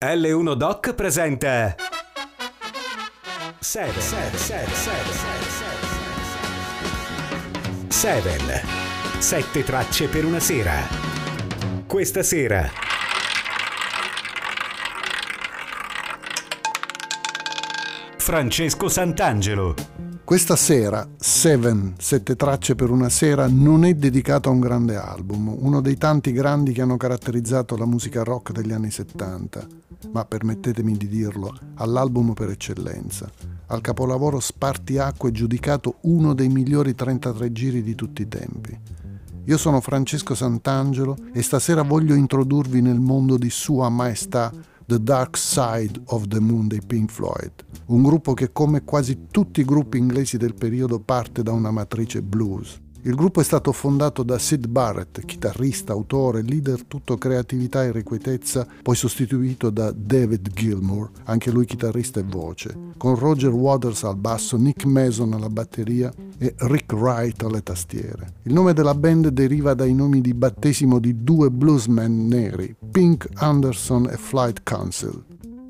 L1 Doc presenta Seven, Seven, Seven, Seven, Seven. Sette tracce per una sera. Questa sera. Francesco Sant'Angelo. Questa sera, Seven, sette tracce per una sera, non è dedicato a un grande album, uno dei tanti grandi che hanno caratterizzato la musica rock degli anni 70, ma permettetemi di dirlo, all'album per eccellenza, al capolavoro Spartiacque giudicato uno dei migliori 33 giri di tutti i tempi. Io sono Francesco Sant'Angelo e stasera voglio introdurvi nel mondo di Sua Maestà The Dark Side of the Moon dei Pink Floyd, un gruppo che come quasi tutti i gruppi inglesi del periodo parte da una matrice blues. Il gruppo è stato fondato da Sid Barrett, chitarrista, autore, leader tutto creatività e irrequietezza, poi sostituito da David Gilmour, anche lui chitarrista e voce, con Roger Waters al basso, Nick Mason alla batteria e Rick Wright alle tastiere. Il nome della band deriva dai nomi di battesimo di due bluesmen neri, Pink Anderson e Flight Council.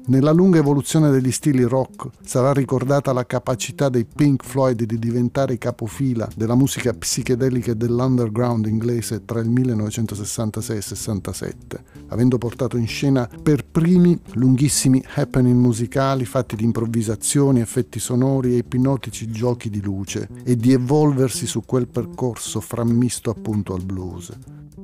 Nella lunga evoluzione degli stili rock sarà ricordata la capacità dei Pink Floyd di diventare capofila della musica psichedelica e dell'underground inglese tra il 1966 e il 67, avendo portato in scena per primi lunghissimi happening musicali fatti di improvvisazioni, effetti sonori e ipnotici giochi di luce e di evolversi su quel percorso frammisto appunto al blues.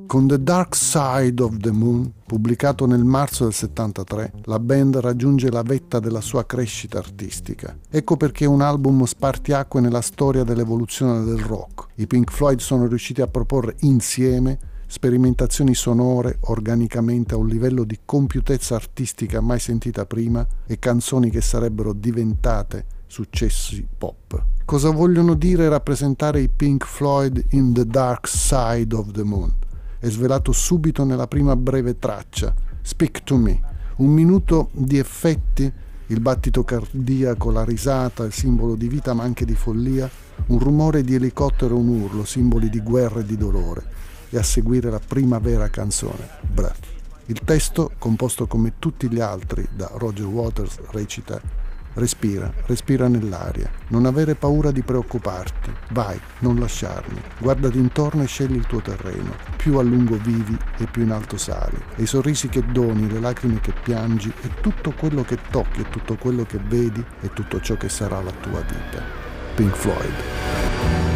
Con The Dark Side of the Moon, pubblicato nel marzo del 73, la band raggiunge la vetta della sua crescita artistica. Ecco perché un album spartiacque nella storia dell'evoluzione del rock. I Pink Floyd sono riusciti a proporre insieme sperimentazioni sonore organicamente a un livello di compiutezza artistica mai sentita prima e canzoni che sarebbero diventate successi pop. Cosa vogliono dire rappresentare i Pink Floyd in The Dark Side of the Moon? È svelato subito nella prima breve traccia, Speak to Me, un minuto di effetti, il battito cardiaco, la risata, il simbolo di vita ma anche di follia, un rumore di elicottero, un urlo, simboli di guerra e di dolore, e a seguire la prima vera canzone, Breath. Il testo, composto come tutti gli altri da Roger Waters, recita Respira, respira nell'aria. Non avere paura di preoccuparti. Vai, non lasciarmi. Guardati intorno e scegli il tuo terreno. Più a lungo vivi e più in alto sali. E i sorrisi che doni, le lacrime che piangi, e tutto quello che tocchi, e tutto quello che vedi, e tutto ciò che sarà la tua vita. Pink Floyd.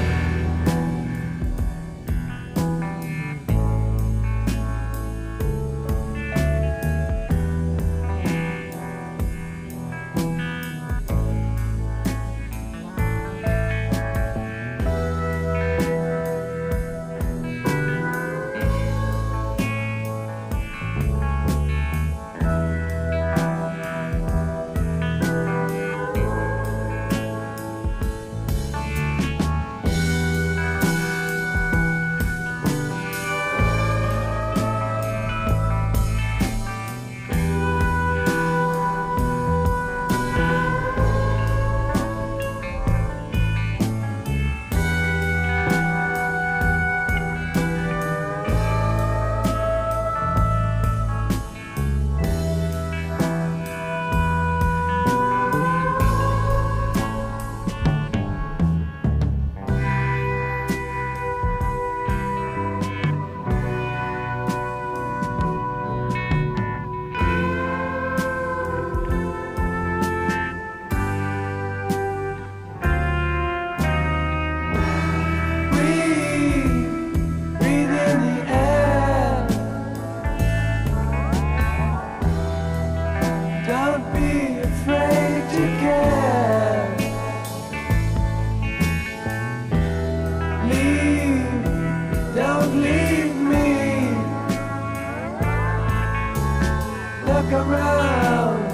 Look around,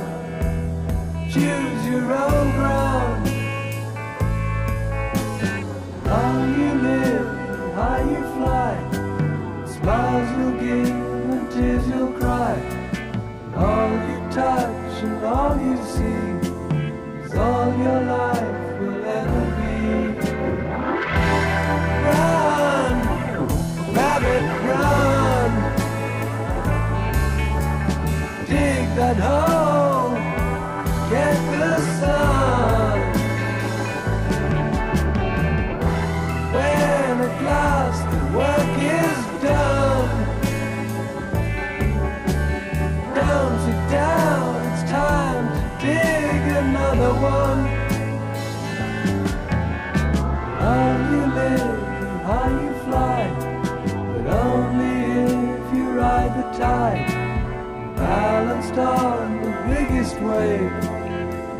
choose your own ground. How you live, how you fly, smiles you'll give and tears you'll cry. And all you touch and all you see is all your life. at home. On the biggest wave,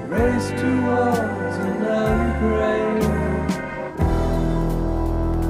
race towards an early grave.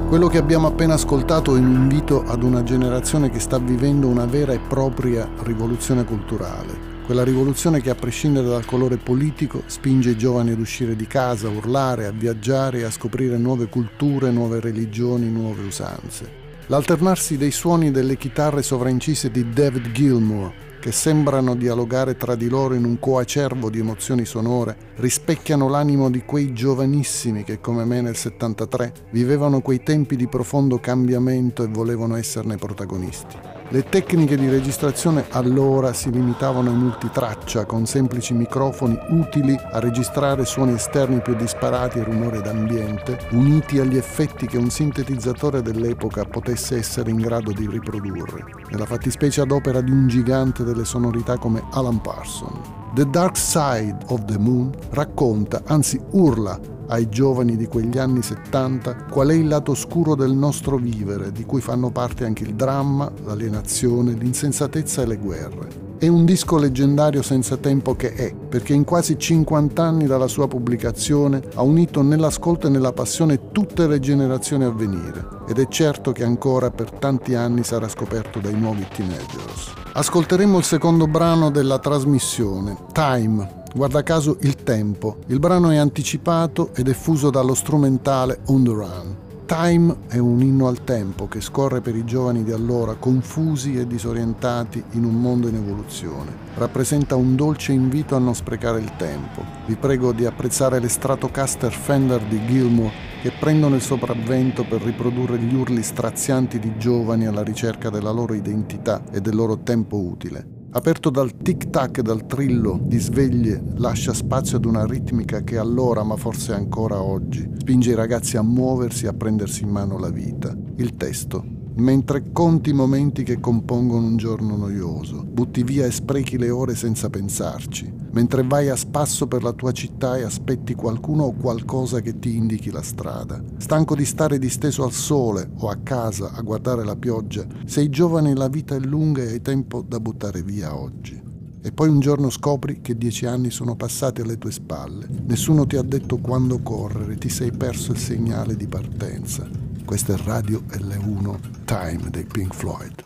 Quello che abbiamo appena ascoltato è un invito ad una generazione che sta vivendo una vera e propria rivoluzione culturale. Quella rivoluzione che a prescindere dal colore politico spinge i giovani ad uscire di casa, a urlare, a viaggiare e a scoprire nuove culture, nuove religioni, nuove usanze. L'alternarsi dei suoni delle chitarre sovraincise di David Gilmour che sembrano dialogare tra di loro in un coacervo di emozioni sonore, rispecchiano l'animo di quei giovanissimi che come me nel 73 vivevano quei tempi di profondo cambiamento e volevano esserne protagonisti. Le tecniche di registrazione allora si limitavano ai multitraccia con semplici microfoni utili a registrare suoni esterni più disparati e rumore d'ambiente, uniti agli effetti che un sintetizzatore dell'epoca potesse essere in grado di riprodurre, nella fattispecie ad opera di un gigante delle sonorità come Alan Parsons. The Dark Side of the Moon racconta, anzi urla ai giovani di quegli anni 70 qual è il lato oscuro del nostro vivere, di cui fanno parte anche il dramma, l'alienazione, l'insensatezza e le guerre. È un disco leggendario senza tempo che è, perché in quasi 50 anni dalla sua pubblicazione ha unito nell'ascolto e nella passione tutte le generazioni a venire ed è certo che ancora per tanti anni sarà scoperto dai nuovi teenagers. Ascolteremo il secondo brano della trasmissione, Time, guarda caso Il Tempo. Il brano è anticipato ed è fuso dallo strumentale On the Run. Time è un inno al tempo che scorre per i giovani di allora, confusi e disorientati in un mondo in evoluzione. Rappresenta un dolce invito a non sprecare il tempo. Vi prego di apprezzare le Stratocaster Fender di Gilmour che prendono il sopravvento per riprodurre gli urli strazianti di giovani alla ricerca della loro identità e del loro tempo utile aperto dal tic-tac e dal trillo di sveglie, lascia spazio ad una ritmica che allora, ma forse ancora oggi, spinge i ragazzi a muoversi e a prendersi in mano la vita. Il testo. Mentre conti i momenti che compongono un giorno noioso, butti via e sprechi le ore senza pensarci, mentre vai a spasso per la tua città e aspetti qualcuno o qualcosa che ti indichi la strada. Stanco di stare disteso al sole o a casa a guardare la pioggia, sei giovane la vita è lunga e hai tempo da buttare via oggi. E poi un giorno scopri che dieci anni sono passati alle tue spalle. Nessuno ti ha detto quando correre, ti sei perso il segnale di partenza. Questo è Radio L1 Time dei Pink Floyd.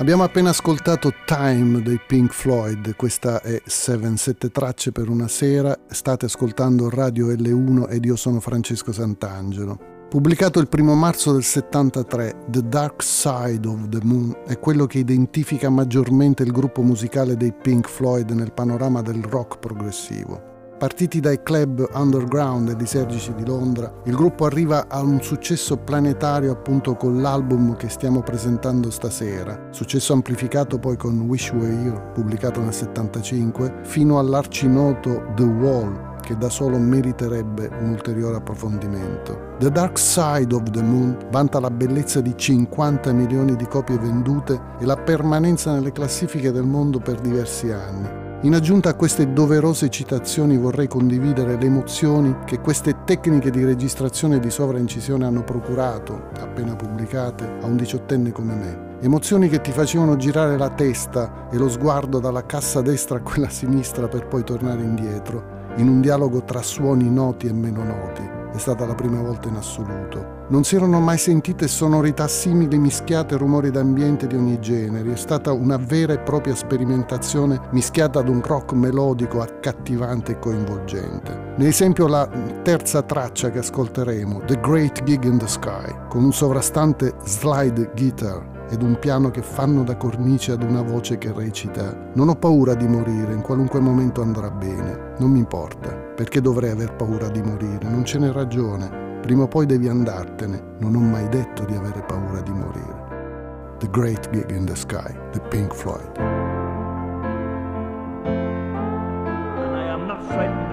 Abbiamo appena ascoltato Time dei Pink Floyd, questa è 7-7 tracce per una sera, state ascoltando Radio L1 ed io sono Francesco Sant'Angelo. Pubblicato il primo marzo del 73, The Dark Side of the Moon è quello che identifica maggiormente il gruppo musicale dei Pink Floyd nel panorama del rock progressivo. Partiti dai club underground e lisergici di Londra, il gruppo arriva a un successo planetario appunto con l'album che stiamo presentando stasera, successo amplificato poi con Wish Were Here, pubblicato nel 75, fino all'arcinoto The Wall, che da solo meriterebbe un ulteriore approfondimento. The Dark Side of the Moon vanta la bellezza di 50 milioni di copie vendute e la permanenza nelle classifiche del mondo per diversi anni. In aggiunta a queste doverose citazioni vorrei condividere le emozioni che queste tecniche di registrazione di sovraincisione hanno procurato, appena pubblicate, a un diciottenne come me. Emozioni che ti facevano girare la testa e lo sguardo dalla cassa destra a quella sinistra per poi tornare indietro in un dialogo tra suoni noti e meno noti. È stata la prima volta in assoluto. Non si erano mai sentite sonorità simili mischiate a rumori d'ambiente di ogni genere. È stata una vera e propria sperimentazione mischiata ad un rock melodico, accattivante e coinvolgente. Ne esempio la terza traccia che ascolteremo, The Great Gig in the Sky, con un sovrastante slide guitar ed un piano che fanno da cornice ad una voce che recita Non ho paura di morire, in qualunque momento andrà bene. Non mi importa, perché dovrei aver paura di morire, non ce n'è ragione. Prima o poi devi andartene, non ho mai detto di avere paura di morire. The Great Gig in the Sky, The Pink Floyd. and I am not frightened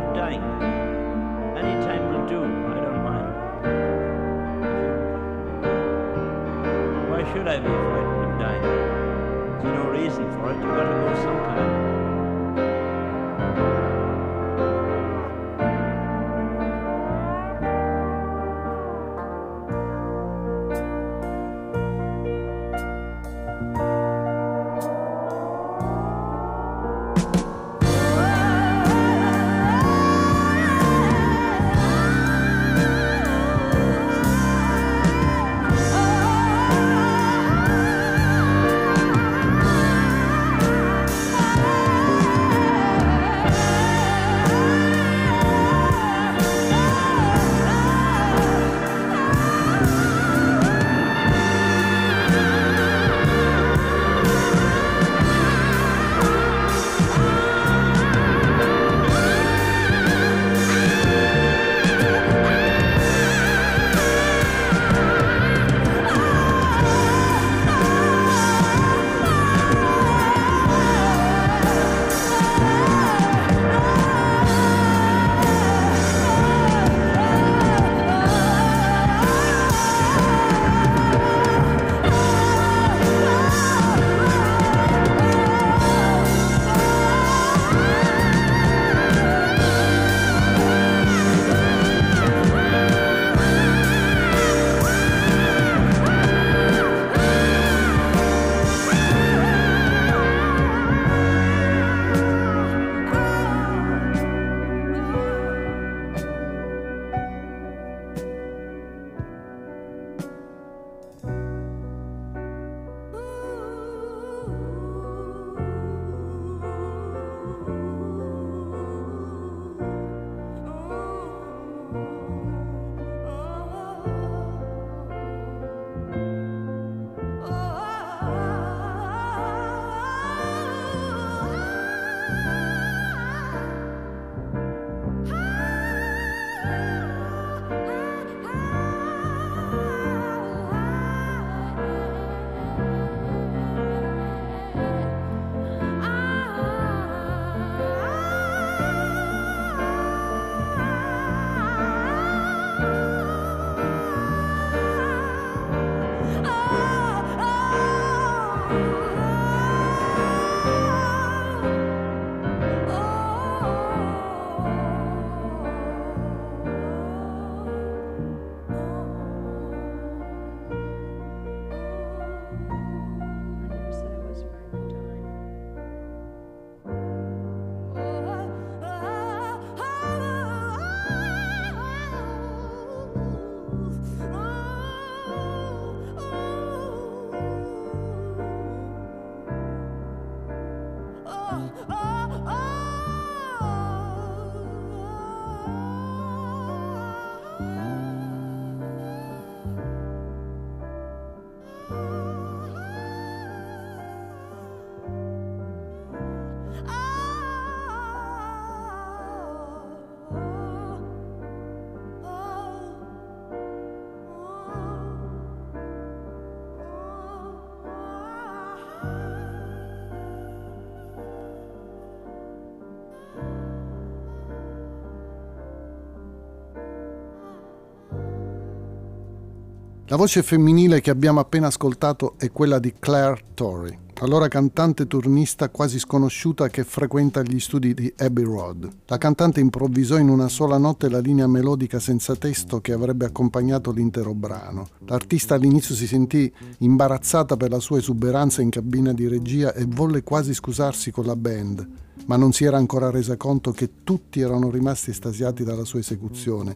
voce femminile che abbiamo appena ascoltato è quella di Claire Torrey, allora cantante turnista quasi sconosciuta che frequenta gli studi di Abbey Road. La cantante improvvisò in una sola notte la linea melodica senza testo che avrebbe accompagnato l'intero brano. L'artista all'inizio si sentì imbarazzata per la sua esuberanza in cabina di regia e volle quasi scusarsi con la band, ma non si era ancora resa conto che tutti erano rimasti estasiati dalla sua esecuzione,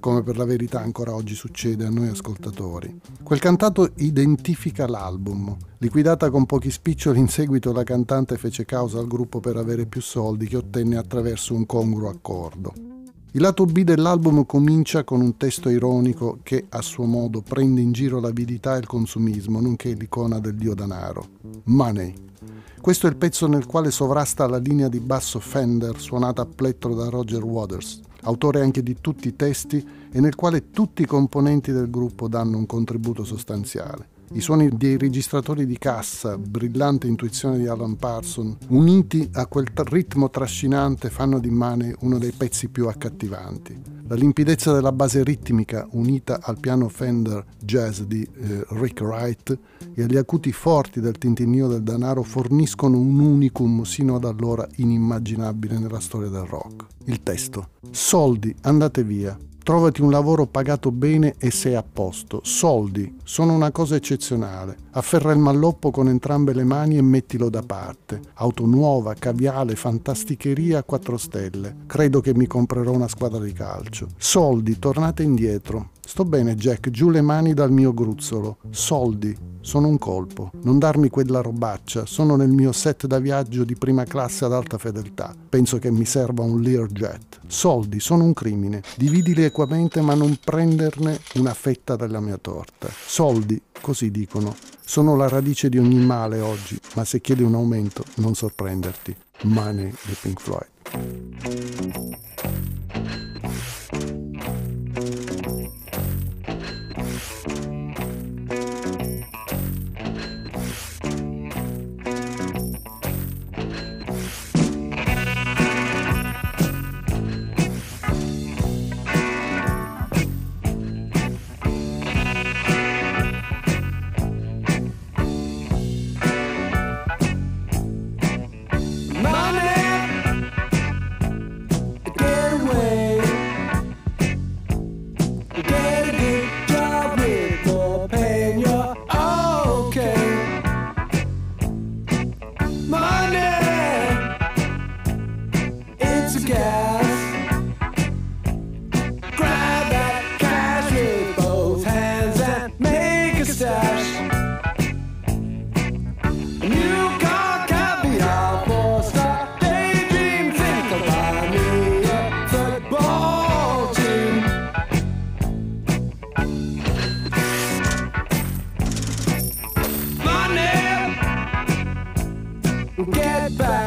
come per la verità ancora oggi succede a noi ascoltatori. Quel cantato identifica l'album. Liquidata con pochi spiccioli, in seguito la cantante fece causa al gruppo per avere più soldi che ottenne attraverso un congruo accordo. Il lato B dell'album comincia con un testo ironico che, a suo modo, prende in giro l'avidità e il consumismo, nonché l'icona del dio danaro. Money. Questo è il pezzo nel quale sovrasta la linea di basso Fender suonata a plettro da Roger Waters, autore anche di tutti i testi e nel quale tutti i componenti del gruppo danno un contributo sostanziale. I suoni dei registratori di cassa, brillante intuizione di Alan Parson, uniti a quel ritmo trascinante, fanno di Money uno dei pezzi più accattivanti. La limpidezza della base ritmica, unita al piano Fender jazz di eh, Rick Wright e agli acuti forti del tintinnio del danaro, forniscono un unicum sino ad allora inimmaginabile nella storia del rock. Il testo. Soldi, andate via. Trovati un lavoro pagato bene e sei a posto. Soldi sono una cosa eccezionale. Afferra il malloppo con entrambe le mani e mettilo da parte. Auto nuova, caviale, fantasticheria a 4 stelle. Credo che mi comprerò una squadra di calcio. Soldi, tornate indietro. Sto bene, Jack, giù le mani dal mio gruzzolo. Soldi, sono un colpo. Non darmi quella robaccia. Sono nel mio set da viaggio di prima classe ad alta fedeltà. Penso che mi serva un Learjet. Soldi, sono un crimine. Dividili equamente ma non prenderne una fetta della mia torta. Soldi, così dicono, sono la radice di ogni male oggi, ma se chiedi un aumento non sorprenderti. Money di Pink Floyd. back.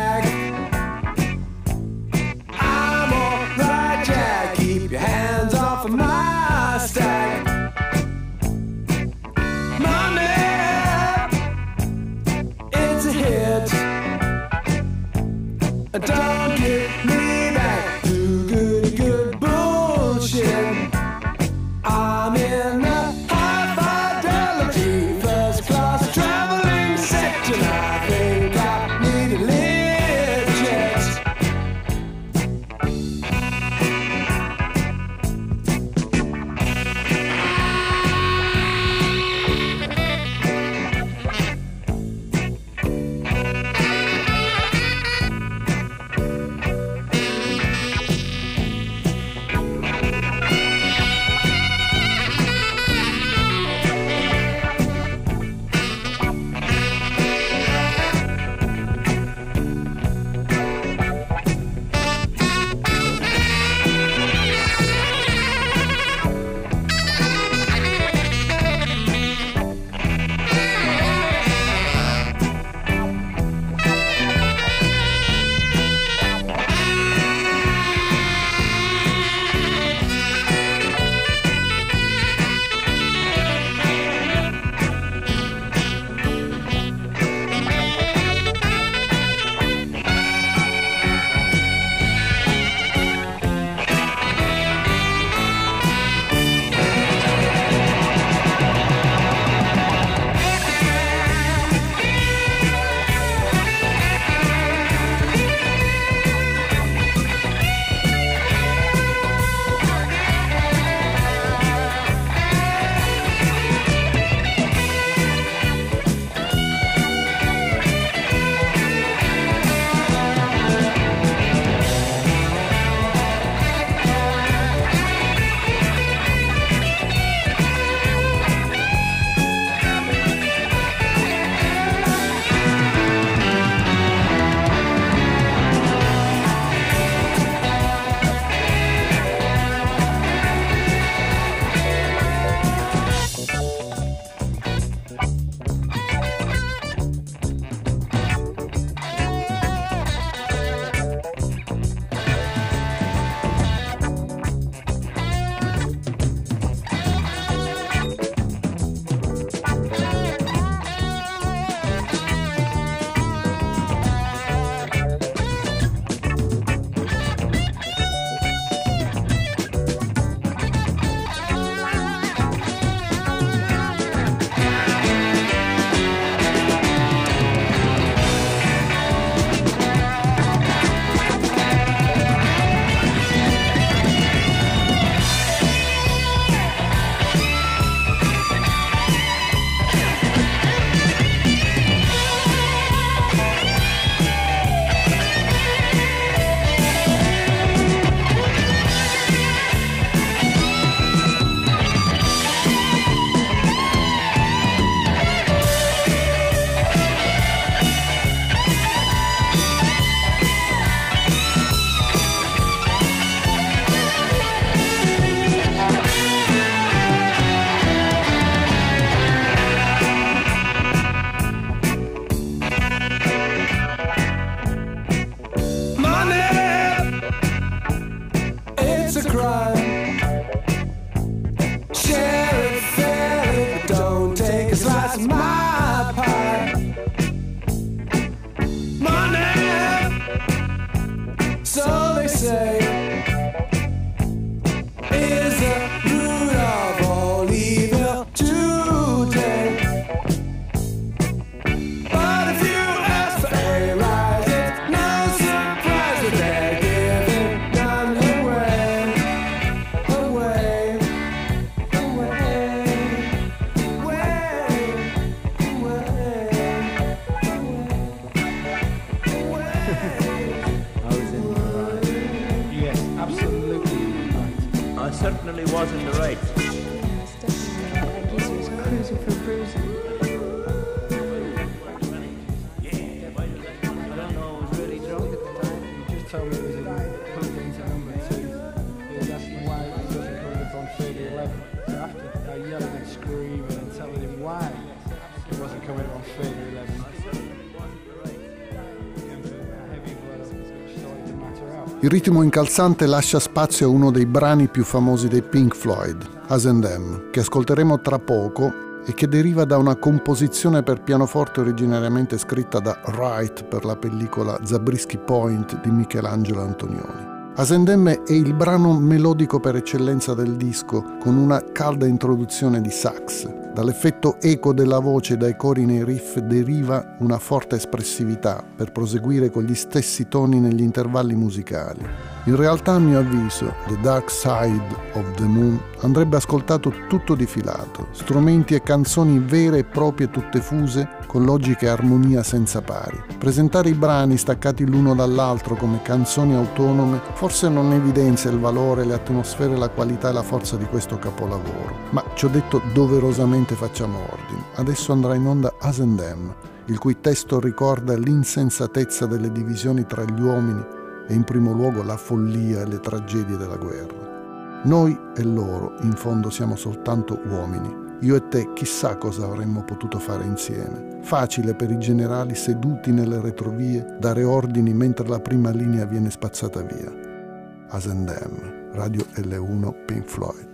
Ritmo incalzante lascia spazio a uno dei brani più famosi dei Pink Floyd, As and Them, che ascolteremo tra poco e che deriva da una composizione per pianoforte originariamente scritta da Wright per la pellicola Zabriskie Point di Michelangelo Antonioni. Asendemme è il brano melodico per eccellenza del disco, con una calda introduzione di sax. Dall'effetto eco della voce dai cori nei riff deriva una forte espressività per proseguire con gli stessi toni negli intervalli musicali. In realtà, a mio avviso, The Dark Side of the Moon andrebbe ascoltato tutto di filato, strumenti e canzoni vere e proprie tutte fuse, con logica e armonia senza pari. Presentare i brani staccati l'uno dall'altro come canzoni autonome forse non evidenzia il valore, le atmosfere, la qualità e la forza di questo capolavoro. Ma ci ho detto doverosamente facciamo ordine. Adesso andrà in onda As and Them, il cui testo ricorda l'insensatezza delle divisioni tra gli uomini e in primo luogo la follia e le tragedie della guerra. Noi e loro, in fondo, siamo soltanto uomini. Io e te chissà cosa avremmo potuto fare insieme. Facile per i generali seduti nelle retrovie dare ordini mentre la prima linea viene spazzata via. As and Them, Radio L1 Pink Floyd.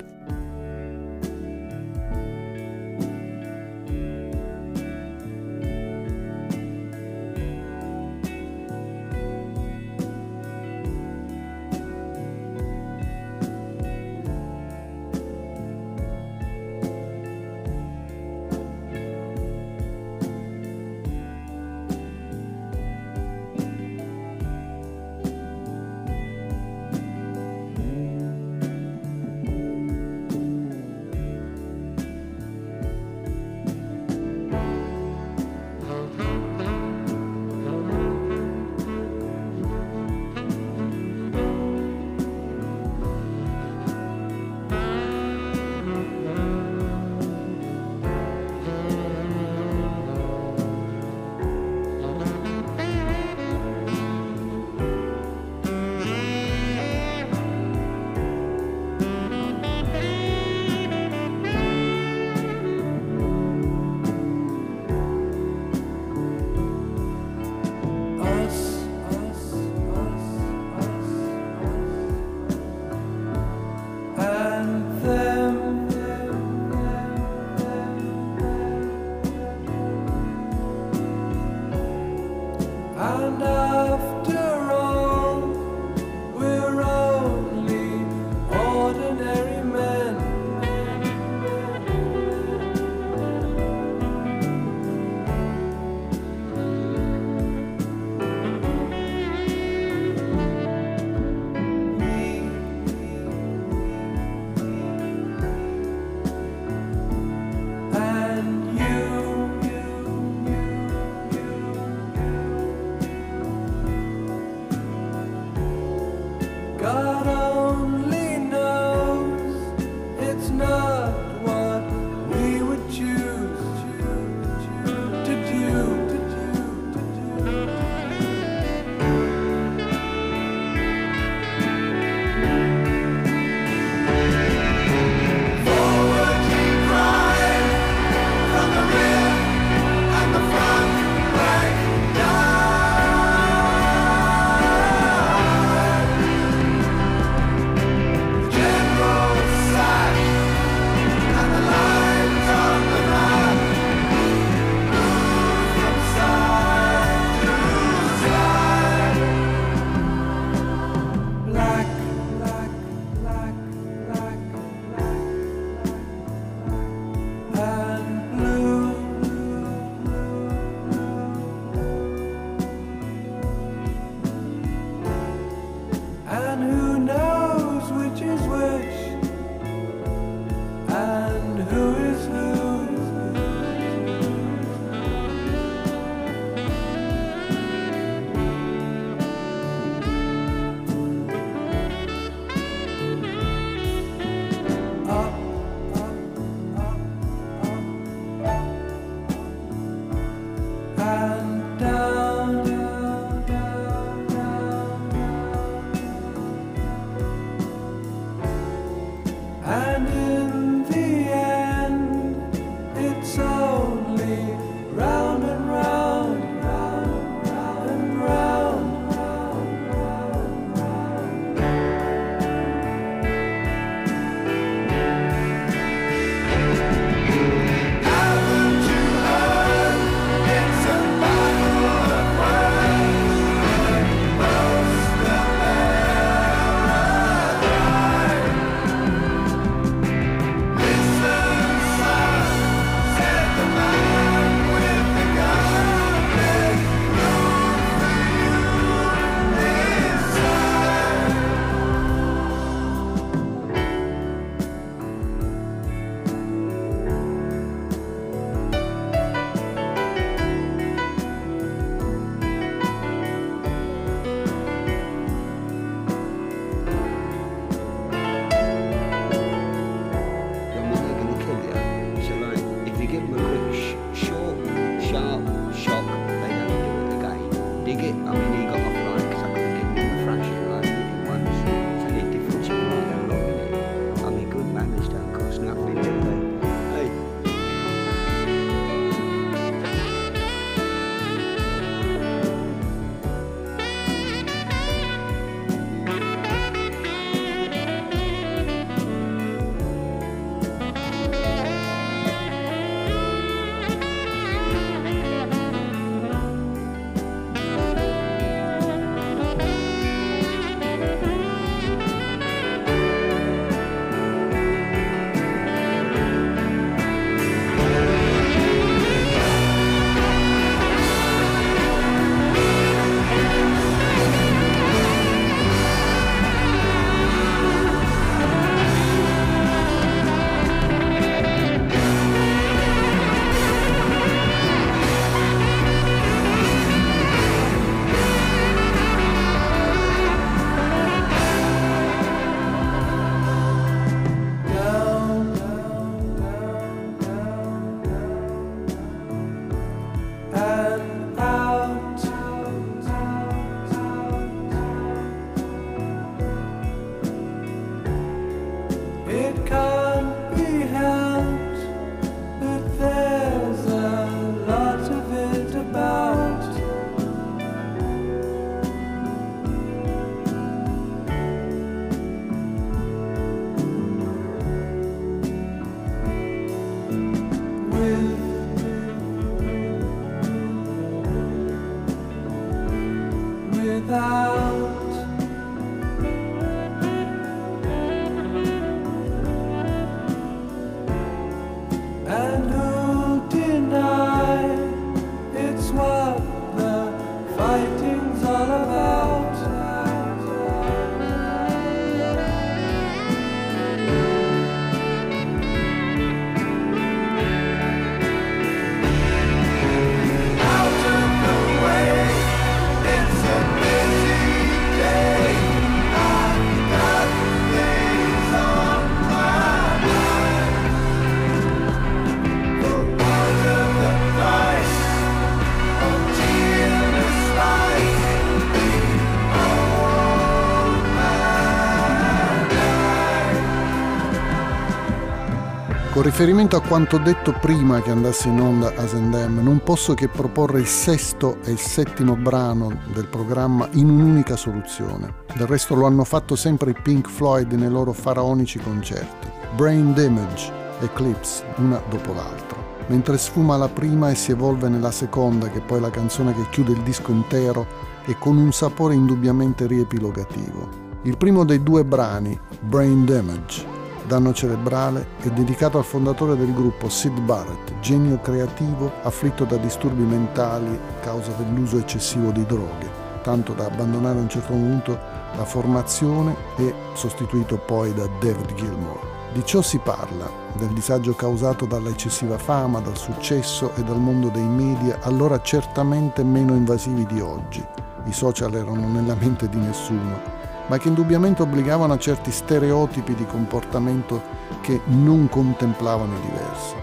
Riferimento a quanto detto prima che andasse in onda Asendem, non posso che proporre il sesto e il settimo brano del programma in un'unica soluzione. Del resto lo hanno fatto sempre i Pink Floyd nei loro faraonici concerti. Brain Damage, Eclipse, una dopo l'altra. Mentre sfuma la prima e si evolve nella seconda, che poi la canzone che chiude il disco intero e con un sapore indubbiamente riepilogativo. Il primo dei due brani, Brain Damage, danno cerebrale, è dedicato al fondatore del gruppo Sid Barrett, genio creativo afflitto da disturbi mentali a causa dell'uso eccessivo di droghe, tanto da abbandonare a un certo punto la formazione e sostituito poi da David Gilmour. Di ciò si parla, del disagio causato dalla eccessiva fama, dal successo e dal mondo dei media, allora certamente meno invasivi di oggi. I social erano nella mente di nessuno, ma che indubbiamente obbligavano a certi stereotipi di comportamento che non contemplavano il diverso.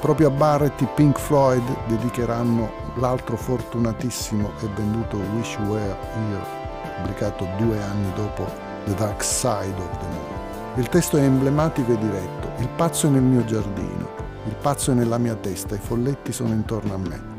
Proprio a Barrett i Pink Floyd dedicheranno l'altro fortunatissimo e venduto Wish You Were Here, pubblicato due anni dopo The Dark Side of the Moon. Il testo è emblematico e diretto. Il pazzo è nel mio giardino, il pazzo è nella mia testa, i folletti sono intorno a me.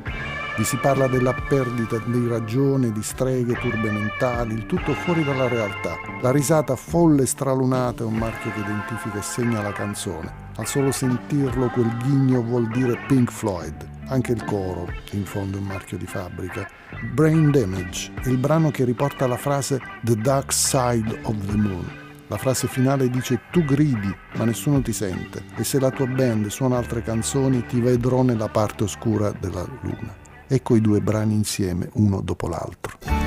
Vi si parla della perdita di ragione, di streghe, turbe mentali, il tutto fuori dalla realtà. La risata folle e stralunata è un marchio che identifica e segna la canzone. Al solo sentirlo quel ghigno vuol dire Pink Floyd. Anche il coro, in fondo, è un marchio di fabbrica. Brain Damage è il brano che riporta la frase The Dark Side of the Moon. La frase finale dice tu gridi ma nessuno ti sente e se la tua band suona altre canzoni ti vedrò nella parte oscura della luna. Ecco i due brani insieme, uno dopo l'altro. On.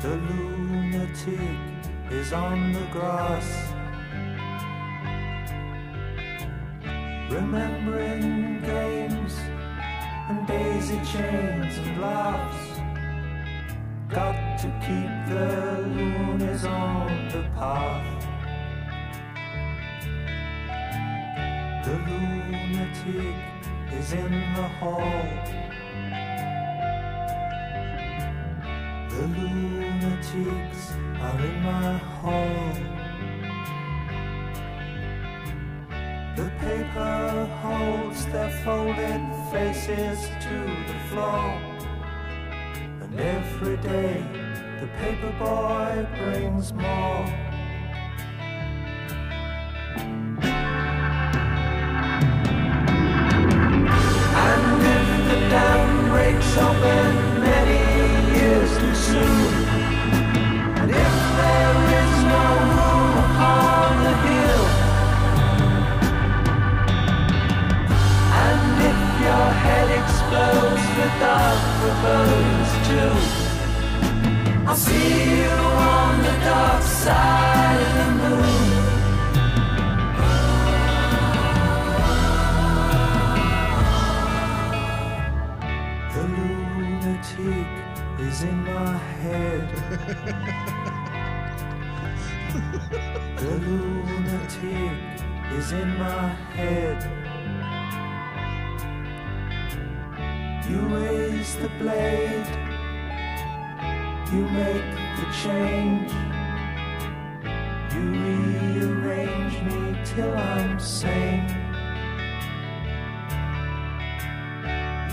The lunatic is on the grass. Remembering games and daisy chains and laughs. Got to keep the loonies on the path. The lunatic is in the hall. The lunatics are in my hall. The paper holds their folded faces to the floor. And every day the paper boy brings more.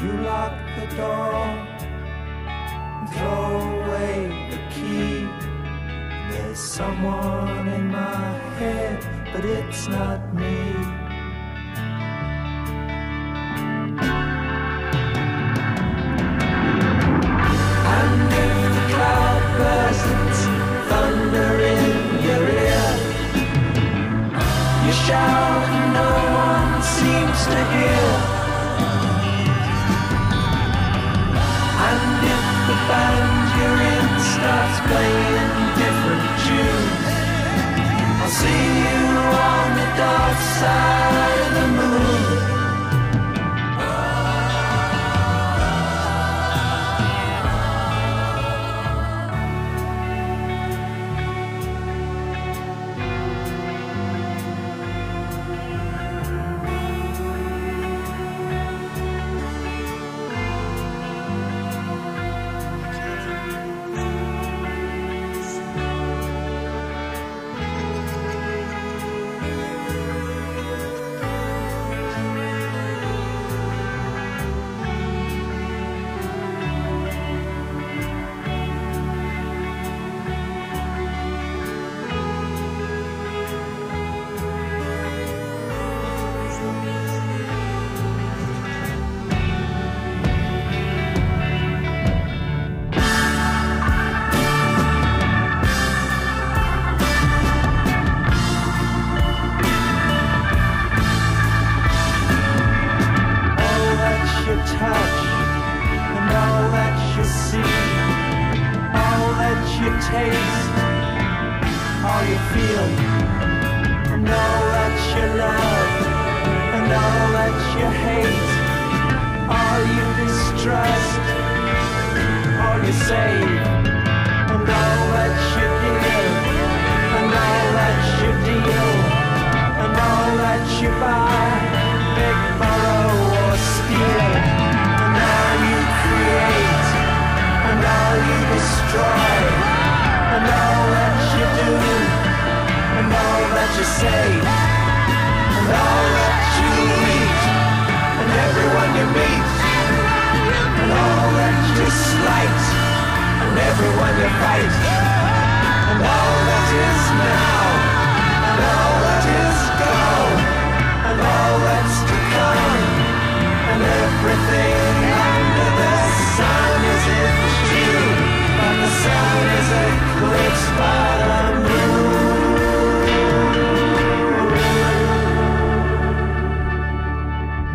You lock the door, and throw away the key. There's someone in my head, but it's not me.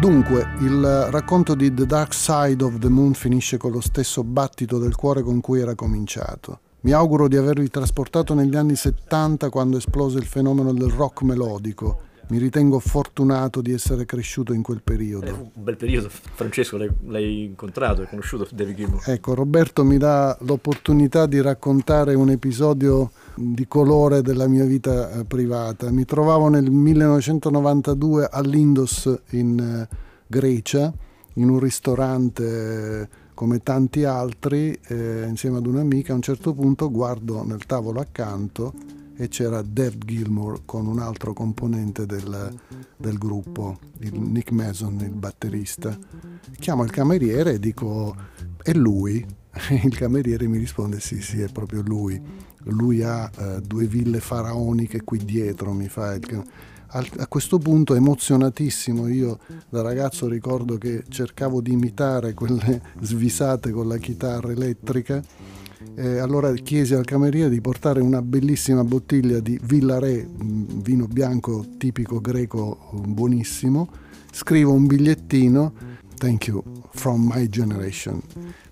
Dunque, il racconto di The Dark Side of the Moon finisce con lo stesso battito del cuore con cui era cominciato. Mi auguro di avervi trasportato negli anni 70 quando esplose il fenomeno del rock melodico. Mi ritengo fortunato di essere cresciuto in quel Eh, periodo. fu un bel periodo, Francesco, l'hai, l'hai incontrato, hai conosciuto David Gilmour. Ecco, Roberto mi dà l'opportunità di raccontare un episodio di colore della mia vita eh, privata. Mi trovavo nel 1992 all'Indos in eh, Grecia, in un ristorante eh, come tanti altri, eh, insieme ad un'amica. A un certo punto guardo nel tavolo accanto e c'era Dave Gilmour con un altro componente del, del gruppo, Nick Mason, il batterista. Chiamo il cameriere e dico, è lui? Il cameriere mi risponde, sì, sì, è proprio lui. Lui ha eh, due ville faraoniche qui dietro, mi fa il a questo punto emozionatissimo, io da ragazzo ricordo che cercavo di imitare quelle svisate con la chitarra elettrica eh, allora chiesi al cameriere di portare una bellissima bottiglia di Villare, vino bianco tipico greco buonissimo. Scrivo un bigliettino, thank you, from my generation.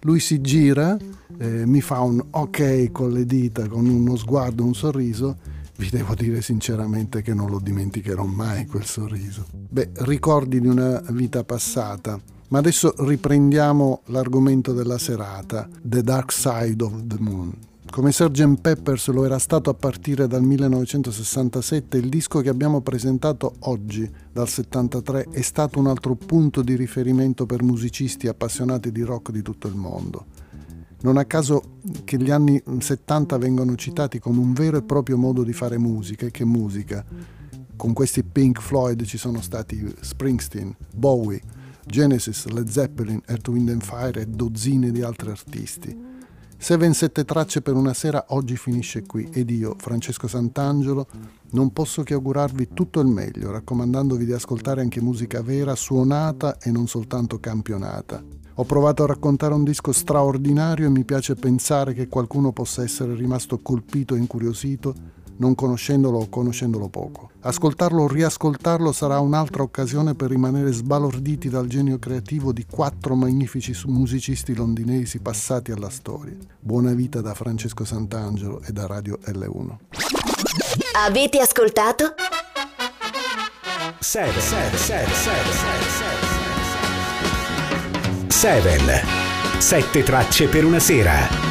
Lui si gira, eh, mi fa un ok con le dita, con uno sguardo, un sorriso. Vi devo dire sinceramente che non lo dimenticherò mai quel sorriso. Beh, ricordi di una vita passata. Ma adesso riprendiamo l'argomento della serata, The Dark Side of the Moon. Come Sgt. Peppers lo era stato a partire dal 1967, il disco che abbiamo presentato oggi, dal 73, è stato un altro punto di riferimento per musicisti appassionati di rock di tutto il mondo. Non a caso che gli anni 70 vengono citati come un vero e proprio modo di fare musica, e che musica? Con questi Pink Floyd ci sono stati Springsteen, Bowie, Genesis, Led Zeppelin, Earth, Wind Fire e dozzine di altri artisti. Seven sette tracce per una sera oggi finisce qui ed io, Francesco Sant'Angelo, non posso che augurarvi tutto il meglio, raccomandandovi di ascoltare anche musica vera, suonata e non soltanto campionata. Ho provato a raccontare un disco straordinario e mi piace pensare che qualcuno possa essere rimasto colpito e incuriosito non conoscendolo o conoscendolo poco. Ascoltarlo o riascoltarlo sarà un'altra occasione per rimanere sbalorditi dal genio creativo di quattro magnifici musicisti londinesi passati alla storia. Buona vita da Francesco Sant'Angelo e da Radio L1. Avete ascoltato? 7 7 7 tracce per una sera